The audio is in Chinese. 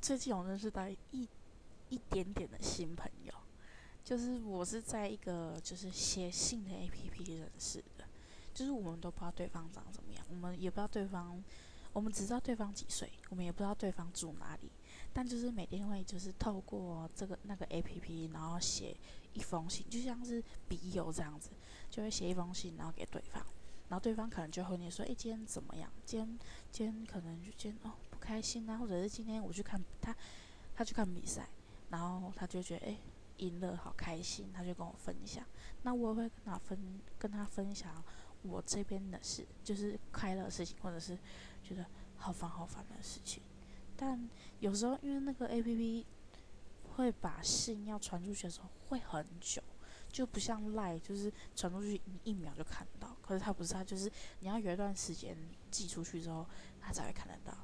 最近有认识到一一点点的新朋友，就是我是在一个就是写信的 A P P 认识的，就是我们都不知道对方长怎么样，我们也不知道对方，我们只知道对方几岁，我们也不知道对方住哪里，但就是每天会就是透过这个那个 A P P，然后写一封信，就像是笔友这样子，就会写一封信，然后给对方。然后对方可能就和你说，哎，今天怎么样？今天今天可能就今天哦不开心啊，或者是今天我去看他，他去看比赛，然后他就觉得哎赢了好开心，他就跟我分享。那我也会跟他分跟他分享我这边的事，就是快乐的事情，或者是觉得好烦好烦的事情。但有时候因为那个 A P P 会把信要传出去的时候会很久。就不像赖，就是传出去一秒就看到。可是他不是，他就是你要有一段时间寄出去之后，他才会看得到。